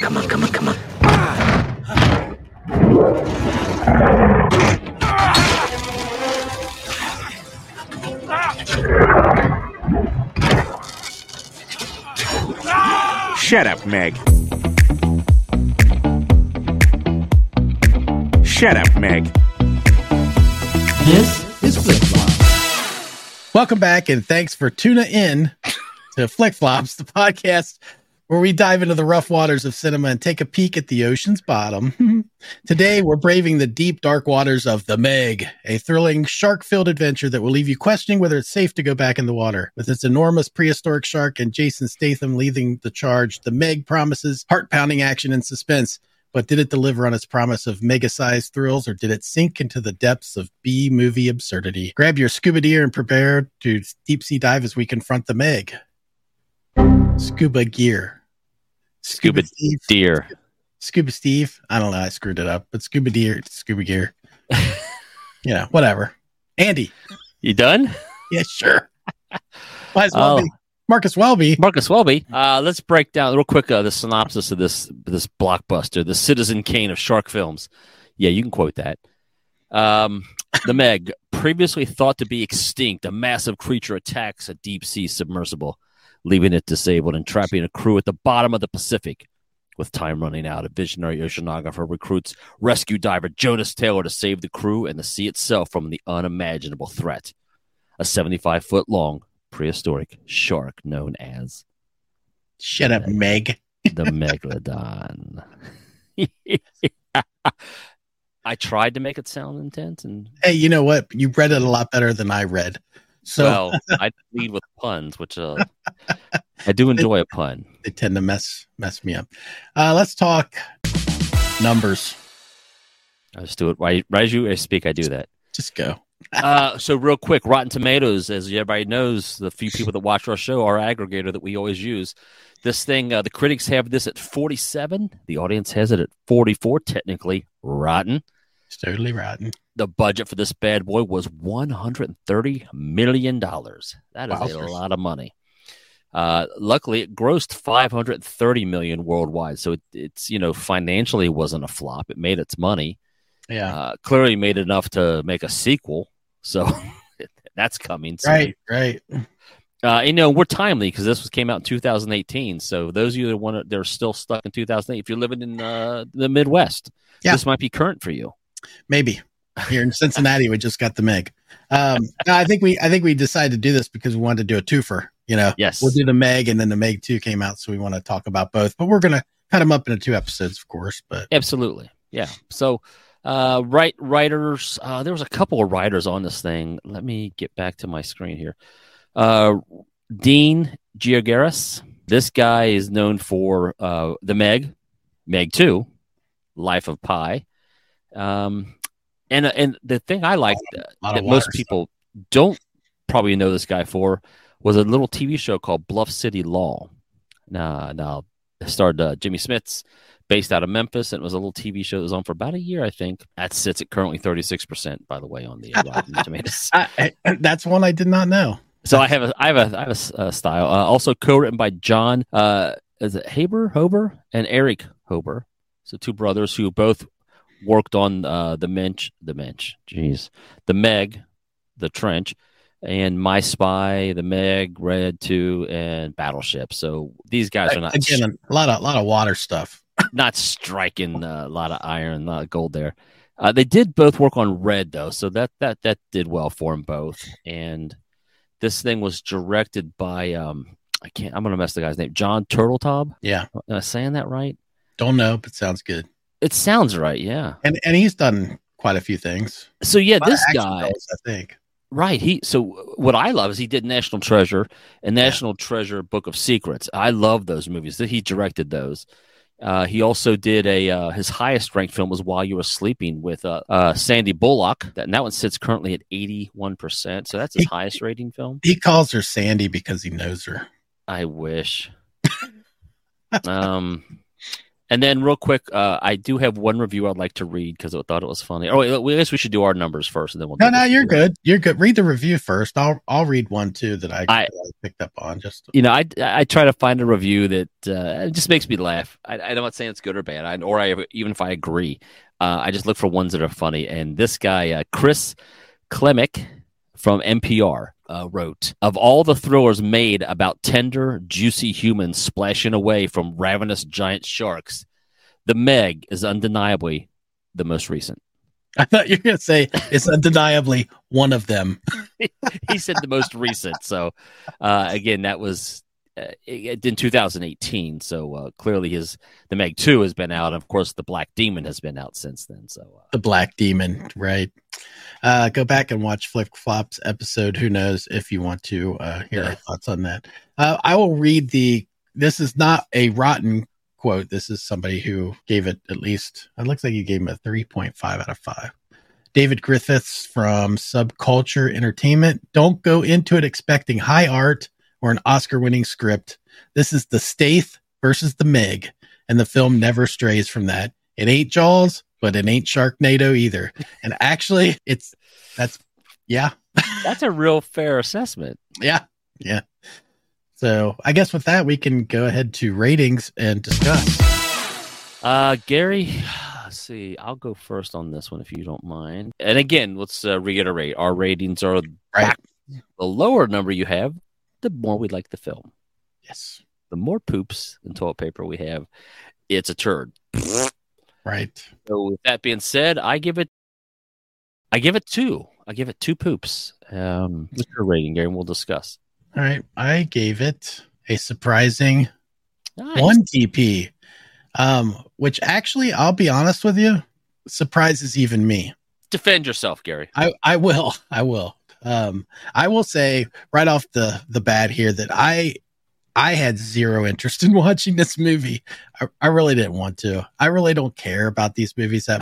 Come on, come on, come on. Shut up, Meg. Shut up, Meg. This is Flip Flop. Welcome back, and thanks for tuning in to Flick Flops, the podcast where we dive into the rough waters of cinema and take a peek at the ocean's bottom. Today, we're braving the deep, dark waters of The Meg, a thrilling, shark filled adventure that will leave you questioning whether it's safe to go back in the water. With its enormous prehistoric shark and Jason Statham leading the charge, The Meg promises heart pounding action and suspense. But did it deliver on its promise of mega sized thrills or did it sink into the depths of B movie absurdity? Grab your scuba gear and prepare to deep sea dive as we confront the Meg. Scuba gear. Scuba Steve. Deer. Scuba Steve. I don't know. I screwed it up, but scuba deer, scuba gear. you know, whatever. Andy. You done? Yeah, sure. Might as well Oh. be. Marcus Welby. Marcus Welby. Uh, let's break down real quick uh, the synopsis of this this blockbuster, the Citizen Kane of shark films. Yeah, you can quote that. Um, the Meg, previously thought to be extinct, a massive creature attacks a deep sea submersible, leaving it disabled and trapping a crew at the bottom of the Pacific. With time running out, a visionary oceanographer recruits rescue diver Jonas Taylor to save the crew and the sea itself from the unimaginable threat. A 75 foot long prehistoric shark known as Shut up, Meg. the Megalodon. I tried to make it sound intense, and Hey, you know what? You read it a lot better than I read. So well, I lead with puns, which uh, I do enjoy a pun. they tend to mess mess me up. Uh, let's talk numbers. I just do it right, right as you speak. I do that. Just go. Uh, so real quick, Rotten Tomatoes, as everybody knows, the few people that watch our show, our aggregator that we always use. This thing, uh, the critics have this at 47. The audience has it at 44. Technically rotten. It's totally rotten. The budget for this bad boy was 130 million dollars. That is a lot of money. Uh, luckily, it grossed 530 million worldwide, so it, it's you know financially wasn't a flop. It made its money. Yeah. Uh, clearly made enough to make a sequel. So that's coming. soon. right. Right. Uh, you know, we're timely because this was came out in 2018. So those of you that want to, they're still stuck in 2008. If you're living in uh, the Midwest, Yeah. this might be current for you. Maybe here in Cincinnati, we just got the Meg. Um, I think we I think we decided to do this because we wanted to do a twofer. You know, Yes. we'll do the Meg, and then the Meg Two came out, so we want to talk about both. But we're gonna cut them up into two episodes, of course. But Absolutely. Yeah. So, uh, right writers, uh, there was a couple of writers on this thing. Let me get back to my screen here. Uh, Dean Georgaris. This guy is known for uh, the Meg, Meg Two, Life of Pi. Um, and and the thing I liked uh, lot that most people don't probably know this guy for was a little TV show called Bluff City Law. Now, now it starred uh, Jimmy Smits, based out of Memphis, and it was a little TV show that was on for about a year, I think. That sits at currently thirty six percent, by the way, on the uh, Rotten Tomatoes. I, I, that's one I did not know. So I have a I have a I have a style. Uh, also co-written by John uh, is it Haber Hoeber and Erich Hoeber, so two brothers who both worked on uh, the Mensch the Mensch, jeez, the Meg, the Trench, and My Spy, the Meg, Red Two, and Battleship. So these guys are not Again, a lot of lot of water stuff. not striking uh, a lot of iron, a lot of gold there. Uh, they did both work on red though, so that that that did well for them both. And this thing was directed by um, I can't. I'm gonna mess the guy's name. Jon Turteltaub. Yeah, Am I saying that right? don't know, but sounds good. It sounds right. Yeah. And and he's done quite a few things. So yeah, A lot of this guy. I think. Right. He so what I love is he did National Treasure and National Treasure Book of Secrets. I love those movies. That he directed those. Uh, he also did a uh, his highest ranked film was While You Were Sleeping with uh, uh, Sandy Bullock. That and that one sits currently at eighty one percent. So that's his He- highest rating film. He calls her Sandy because he knows her. I wish. um, And then, real quick, uh, I do have one review I'd like to read because I thought it was funny. Oh, I guess we should do our numbers first, and then we'll. No, no, you're good. You're good. Read the review first. I'll I'll read one too that I, I- I picked up on. Just You know, I, I try to find a review that uh, it just makes me laugh. I, I'm not saying it's good or bad, I, or I even if I agree, uh, I just look for ones that are funny. And this guy, uh, Chris Klimek from NPR, uh, wrote Of all the thrillers made about tender, juicy humans splashing away from ravenous giant sharks, The Meg is undeniably the most recent. I thought you were gonna say it's undeniably one of them. he said the most recent. So, uh, again, that was uh, in 2018. So uh, clearly, his the Meg Two has been out. Of course, the Black Demon has been out since then. So, uh, The Black Demon, right? Uh, go back and watch Flick Flops episode. Who knows if you want to uh, hear Yeah. our thoughts on that. Uh, I will read the. This is not a rotten quote. This is somebody who gave it at least. It looks like you gave him a three point five out of five. David Griffiths from Subculture Entertainment. Don't go into it expecting high art or an Oscar winning script. This is the Stath versus the Meg, and the film never strays from that. It ain't Jaws, but it ain't Sharknado either. And actually, it's that's yeah, that's a real fair assessment. yeah, yeah. So I guess with that, we can go ahead to ratings and discuss. Uh, Gary, let's see. I'll go first on this one if you don't mind. And again, let's uh, reiterate: our ratings are Right. the lower number you have, the more we like the film. Yes, The more poops and toilet paper we have, it's a turd. right. So with that being said, I give it I give it two. I give it two poops. Um what's your rating, Gary? and We'll discuss. All right. I gave it a surprising Nice. one TP, um, which actually, I'll be honest with you, surprises even me. Defend yourself, Gary. I, I will. I will. Um, I will say right off the the bat here that I I had zero interest in watching this movie. I, I really didn't want to. I really don't care about these movies that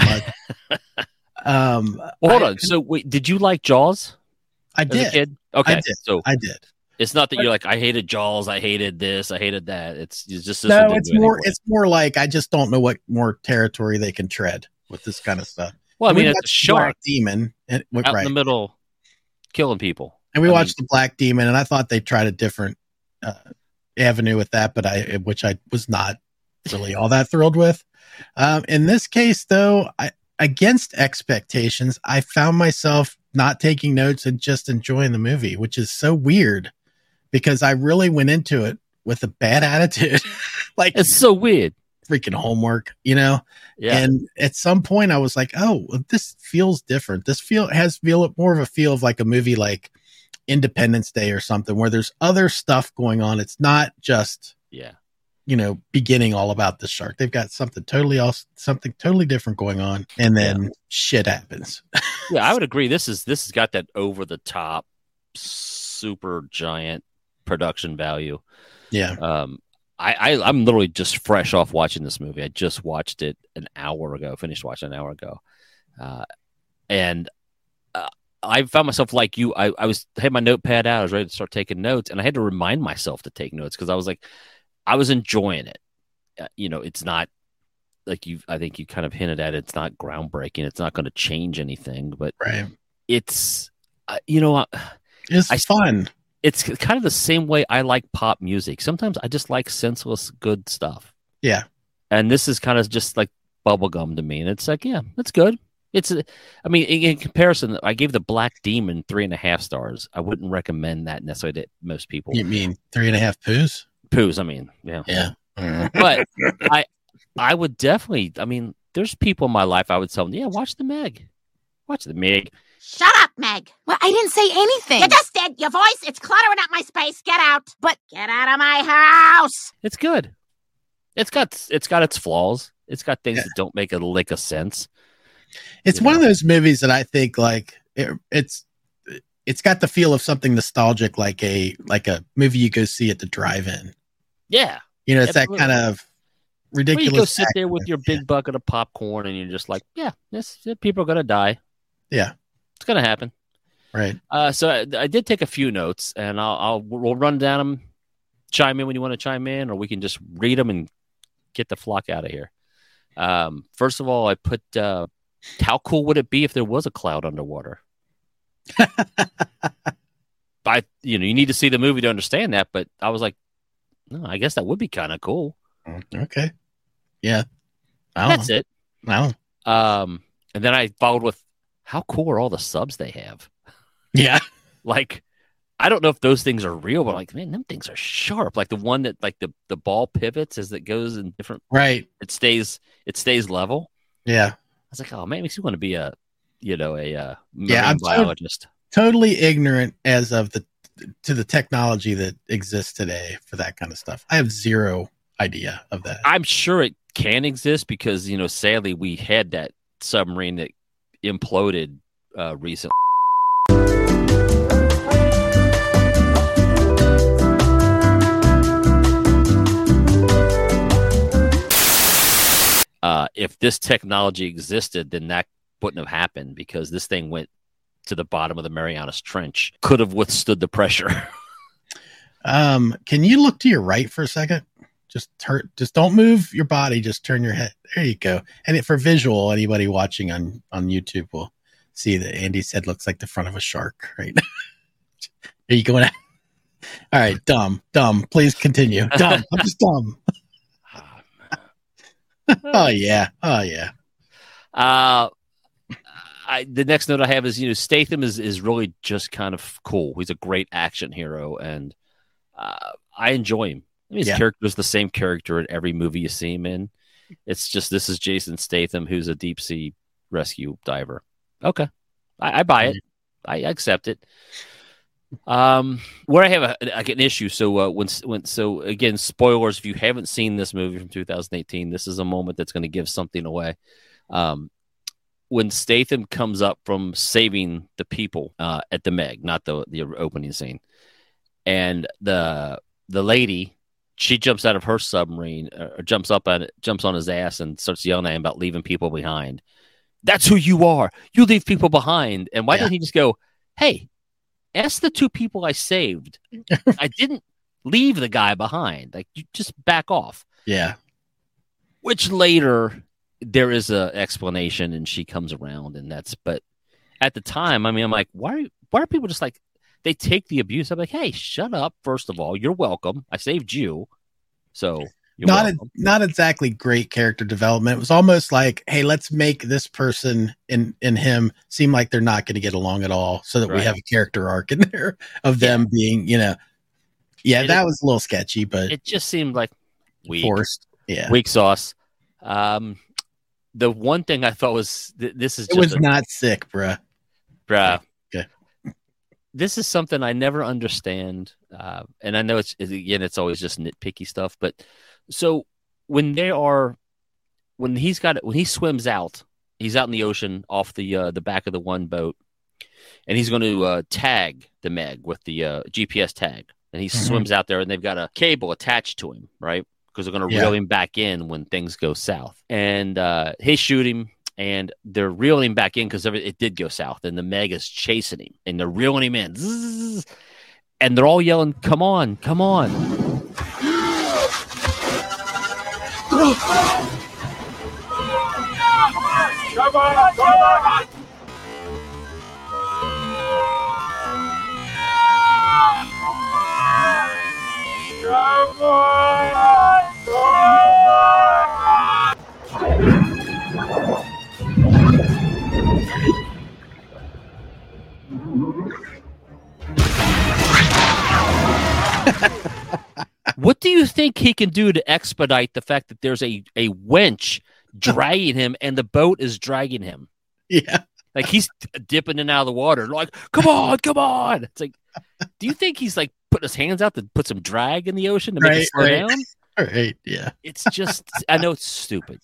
much. um, Well, hold I, on. So wait, did you like Jaws I did. Okay. did. So I did. it's not that you're like, I hated Jaws, I hated this, I hated that. It's, it's just No, it's more. anything It's more like I just don't know what more territory they can tread with this kind of stuff. well, I We mean, it's a shark demon, and, out right? in the middle killing people. And we I watched the Black Demon, and I thought they tried a different uh, avenue with that, but I, which I was not really all that thrilled with. Um, in this case, though, I, against expectations, I found myself not taking notes and just enjoying the movie, which is so weird because I really went into it with a bad attitude, like It's so weird. Freaking homework, you know. Yeah. And at some point, I was like, "Oh, this feels different. This feel has feel more of a feel of like a movie like Independence Day or something, where there's other stuff going on. It's not just yeah. you know beginning all about the shark. They've got something totally else, something totally different going on, and then shit happens. Yeah, I would agree. This is this has got that over the top, super giant production value. yeah, Um, I, I I'm literally just fresh off watching this movie. I just watched it an hour ago. Finished watching an hour ago, uh, and uh, I found myself like you. I, I was had my notepad out. I was ready to start taking notes, and I had to remind myself to take notes because I was like, I was enjoying it. Uh, you know, it's not like you. I think you kind of hinted at. It, it's not groundbreaking. It's not going to change anything, but right. it's uh, you know. Uh, It's I- fun. It's kind of the same way I like pop music. Sometimes I just like senseless good stuff. Yeah. And this is kind of just like bubblegum to me. And it's like, yeah, that's good. It's, a, I mean, in, in comparison, I gave the Black Demon three and a half stars. I wouldn't recommend that necessarily to most people. You mean three and a half poos? Poos, I mean, yeah. Yeah. But I, I would definitely, I mean, there's people in my life I would tell them, yeah, watch the Meg. Watch the Meg. Shut up, Meg. Well, I didn't say anything. You just did. Your voice, it's cluttering up my space. Get out. But- get out of my house. It's good. It's got, it's got its flaws. It's got things Yeah. that don't make a lick of sense. It's you one know? of those movies that I think like it, it's it's got the feel of something nostalgic, like a like a movie you go see at the drive-in. Yeah. You know, it's Absolutely. that kind of Or ridiculous. you go sit there with your Yeah. big bucket of popcorn and you're just like, yeah, this people are gonna die. Yeah. It's gonna happen. right. Uh, so I, I did take a few notes, and I'll, I'll we'll run down them. Chime in when you want to chime in, or we can just read them and get the flock out of here. Um, first of all, I put uh, how cool would it be if there was a cloud underwater? I, you know, you need to see the movie to understand that, but I was like, no, I guess that would be kind of cool. Okay. Yeah. That's know. it. Don't- Um, and then I followed with how cool are all the subs they have? Yeah. Like, I don't know if those things are real, but like, man, them things are sharp. Like the one that like the the ball pivots as it goes in different. Right. It stays it stays level. Yeah. I was like, oh man, makes me want to be a you know a uh, Yeah, I'm biologist. Totally ignorant as of the to the technology that exists today for that kind of stuff. I have zero idea of that. I'm sure it can exist because you know, sadly, we had that submarine that imploded uh, recently. Uh, if this technology existed, then that wouldn't have happened because this thing went to the bottom of the Marianas Trench. Could have withstood the pressure. Um, can you look to your right for a second? Just turn, just don't move your body. Just turn your head. There you go. And it, for visual, anybody watching on on YouTube will see that Andy's head looks like the front of a shark. Right? Are you going? Out? All right, dumb, dumb. Please continue. Dumb. I'm just dumb. Oh yeah. Oh yeah. Uh, I, the next note I have is you know Statham is is really just kind of cool. He's a great action hero, and uh, I enjoy him. I mean, his Yeah. character is the same character in every movie you see him in. It's just this is Jason Statham, who's a deep sea rescue diver. Okay, I, I buy it. I accept it. Um, where I have a, like an issue. So uh, when when so again, spoilers. If you haven't seen this movie from 2018, this is a moment that's going to give something away. Um, when Statham comes up from saving the people uh, at the Meg, not the the opening scene, and the the lady she jumps out of her submarine uh, or jumps up on it, jumps on his ass and starts yelling at him about leaving people behind. That's who you are. You leave people behind. And why Yeah. didn't he just go, "Hey, ask the two people I saved. I didn't leave the guy behind. Like you just back off." Yeah. which later there is a explanation and she comes around and that's but at the time i mean i'm like why are, why are people just like they take the abuse i'm like hey shut up first of all you're welcome i saved you so not welcome. not exactly great character development. It was almost like, hey, let's make this person and and him seem like they're not going to get along at all, so that we have a character arc in there of them being, you know, yeah, And that it- was a little sketchy, but it just seemed like weak forced. Yeah, weak sauce um the one thing i thought was th- this is it was a- not sick, bruh. bruh. This is something I never understand, uh, and I know it's again, it's always just nitpicky stuff. But so when they are, when he's got when he swims out, he's out in the ocean off the uh, the back of the one boat, and he's going to uh, tag the Meg with the uh, GPS tag, and he Mhm. swims out there, and they've got a cable attached to him, right? Because they're going to Yeah. reel him back in when things go south, and uh, they shoot him and they're reeling him back in because it did go south, and the Meg is chasing him, and they're reeling him in, Zzz. and they're all yelling, "Come on, come on!" What do you think he can do to expedite the fact that there's a a winch dragging him and the boat is dragging him? Yeah, Like he's dipping in and out of the water, like, come on, come on. It's like, do you think he's like putting his hands out to put some drag in the ocean to make Right, it slow right. down? right, yeah, It's just, I know it's stupid.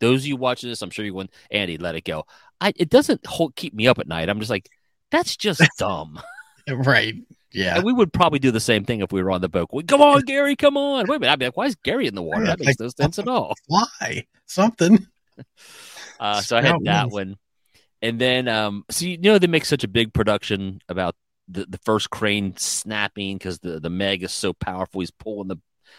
Those of you watching this, I'm sure you went, Andy, let it go. I it doesn't hold, keep me up at night. I'm just like, that's just dumb. right, yeah. And we would probably do the same thing if we were on the boat. We, come on, Gary, come on. Wait a minute. I'd be like, why is Gary in the water? Yeah, That makes like- no sense at all. Why something? Uh, so I had that one. And then, um, so you know, they make such a big production about the, the first crane snapping because the, the Meg is so powerful. He's pulling the,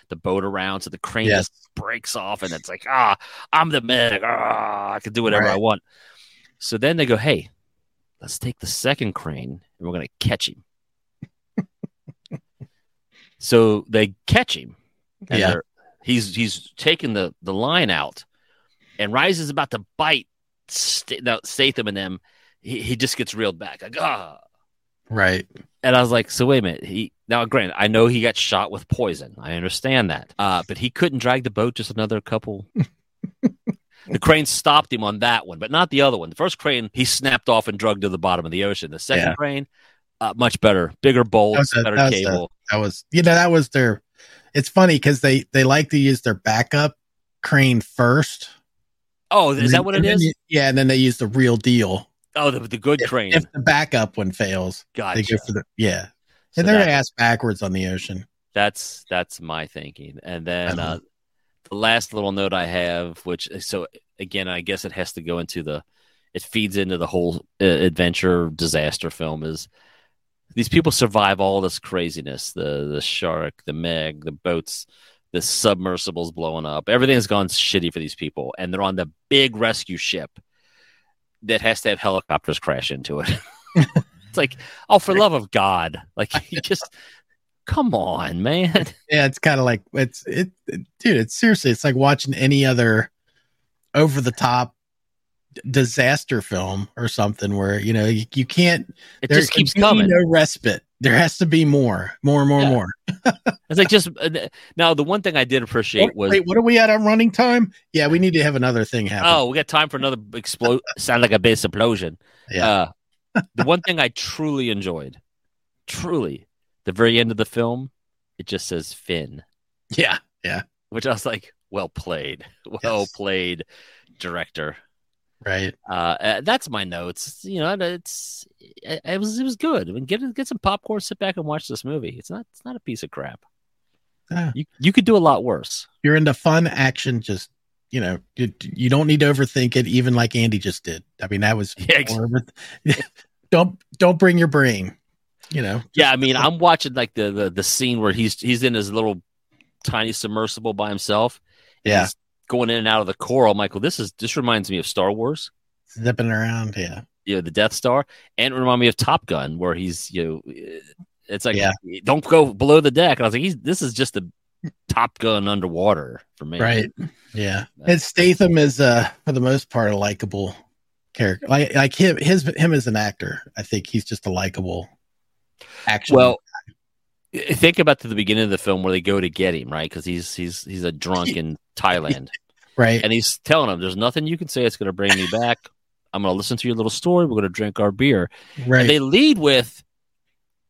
the boat around, so the crane Yes. just breaks off, and it's like, ah, I'm the Meg. Ah, I can do whatever I want. So then they go, hey, let's take the second crane and we're gonna catch him. So they catch him. Yeah. he's he's taking the the line out, and Rise is about to bite St- no, Statham and them. He, he just gets reeled back. Like, ah. Right. And I was like, so wait a minute. He now, granted, I know he got shot with poison. I understand that. Uh, but he couldn't drag the boat just another couple. the crane stopped him on that one, but not the other one. The first crane he snapped off and drugged to the bottom of the ocean. The second Yeah. crane, uh, much better, bigger bolts, That was a- better that was a- cable. That was you know that was their. It's funny because they they like to use their backup crane first. oh, is And that what it is? then yeah, and then they use the real deal. oh, the, the good If, crane. if the backup one fails, gotcha. go the yeah. So and they're that- ass backwards on the ocean. That's that's my thinking. And then Uh-huh. uh, the last little note I have, which so again, I guess it has to go into the, it feeds into the whole uh, adventure disaster film. Is these people survive all this craziness? The the shark, the Meg, the boats, the submersibles blowing up. Everything's gone shitty for these people, and they're on the big rescue ship that has to have helicopters crash into it. it's like, oh, for love of God, like just. Come on, man. Yeah, it's kind of like it's it, it- dude. It's seriously, it's like watching any other over the top disaster film or something where you know you, you can't. It just keeps coming. No respite. There has to be more, more, more, Yeah. more. It's like just uh, now. The one thing I did appreciate was Wait, what are we at on running time? Yeah, we need to have another thing happen. oh, we got time for another explode. sound like a base explosion. yeah, Uh, the one thing I truly enjoyed, truly, the very end of the film, it just says Fin, yeah, yeah which I was like, well played, well Yes. played, director. Right. Uh, uh, that's my notes. You know, it's it, it was it was good. I mean, get get some popcorn, sit back and watch this movie. It's not it's not a piece of crap. Yeah. You you could do a lot worse. You're into fun action. Just you know, you, you don't need to overthink it. Even like Andy just did. I mean, that was Yeah, ex- more of a- don't don't bring your brain. You know. Yeah, I mean, I'm watching like the, the the scene where he's he's in his little tiny submersible by himself. Yeah. Going in and out of the coral. Michael, this is this reminds me of Star Wars. zipping around. Yeah. You know, the Death Star, and remind me of Top Gun, where he's you know, it's like Yeah. don't go below the deck. And I was like, he's this is just a Top Gun underwater for me. Right. Yeah. And Statham is uh for the most part a likable character. Like like him his him as an actor. I think he's just a likable action. Well, think about to the beginning of the film where they go to get him, right? Because he's he's he's a drunk in Thailand. right. and he's telling him, "There's nothing you can say that's going to bring me back. I'm going to listen to your little story. We're going to drink our beer." right. And they lead with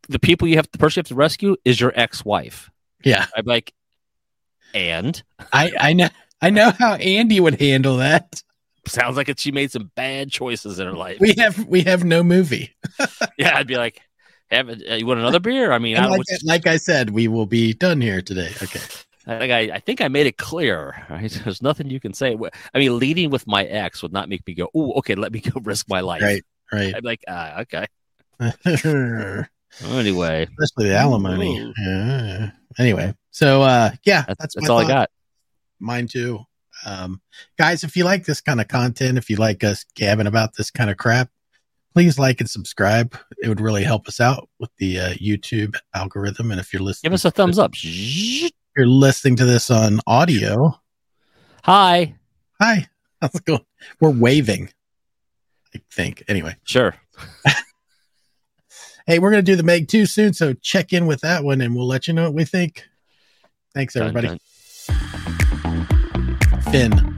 the people you have, the person you have to rescue is your ex-wife. yeah. I'm like, and I I know I know how Andy would handle that. sounds like it, she made some bad choices in her life. We have we have no movie. yeah, I'd be like, "Have uh, you want another beer?" I mean, I, like, was, like I said, we will be done here today. Okay. I think I, I think I made it clear. Right? There's nothing you can say. I mean, leading with my ex would not make me go, "Oh, okay, let me go risk my life." Right. Right. Be like, ah, okay. Anyway, especially the alimony. Yeah. Anyway, so uh yeah, that's, that's, that's, all I got. Mine too. Um, guys, if you like this kind of content, if you like us gabbing about this kind of crap, please like and subscribe. It would really help us out with the uh, YouTube algorithm. And if you're listening, Give us a thumbs up. If you're listening to this on audio, Hi. hi, how's it going? We're waving. I think. Anyway, Sure. hey, we're gonna do the Meg 2 soon, so check in with that one, and we'll let you know what we think. Thanks, Dun, everybody. dun. Fin.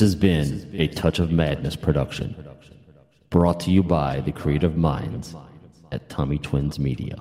This has been a Touch of Madness production, brought to you by the creative minds at Tommy Twins Media.